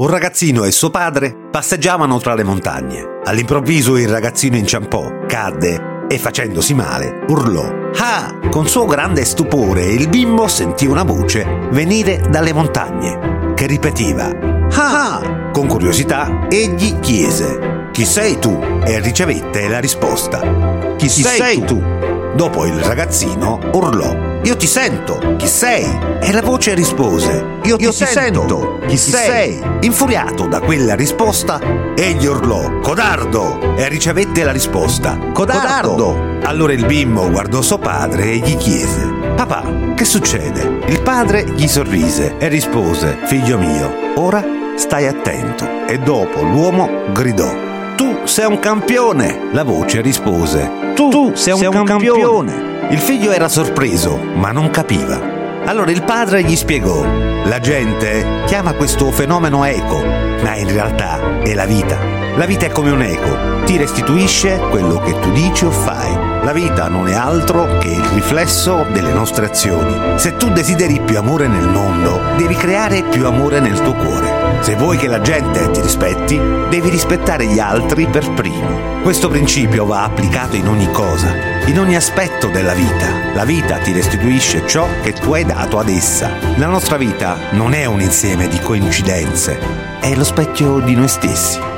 Un ragazzino e suo padre passeggiavano tra le montagne. All'improvviso il ragazzino inciampò, cadde e facendosi male urlò. Ah! Con suo grande stupore il bimbo sentì una voce venire dalle montagne che ripeteva Ah! Con curiosità egli chiese Chi sei tu? e ricevette la risposta Chi, Chi sei, sei tu? Dopo il ragazzino urlò io ti sento, chi sei? E la voce rispose, io ti, io ti sento, sento, chi, chi sei? sei? Infuriato da quella risposta, egli urlò, codardo! E ricevette la risposta, codardo! codardo. Allora il bimbo guardò suo padre e gli chiese, papà, che succede? Il padre gli sorrise e rispose, figlio mio, ora stai attento. E dopo l'uomo gridò, tu sei un campione! La voce rispose, tu, tu sei, un, sei un campione. campione. Il figlio era sorpreso, ma non capiva. Allora il padre gli spiegò. La gente chiama questo fenomeno eco, ma in realtà è la vita. La vita è come un eco, ti restituisce quello che tu dici o fai. La vita non è altro che il riflesso delle nostre azioni. Se tu desideri più amore nel mondo, devi creare più amore nel tuo cuore. Se vuoi che la gente ti rispetti, devi rispettare gli altri per primo. Questo principio va applicato in ogni cosa, in ogni aspetto della vita. La vita ti restituisce ciò che tu hai dato ad essa. La nostra vita non è un insieme di coincidenze, è lo specchio di noi stessi.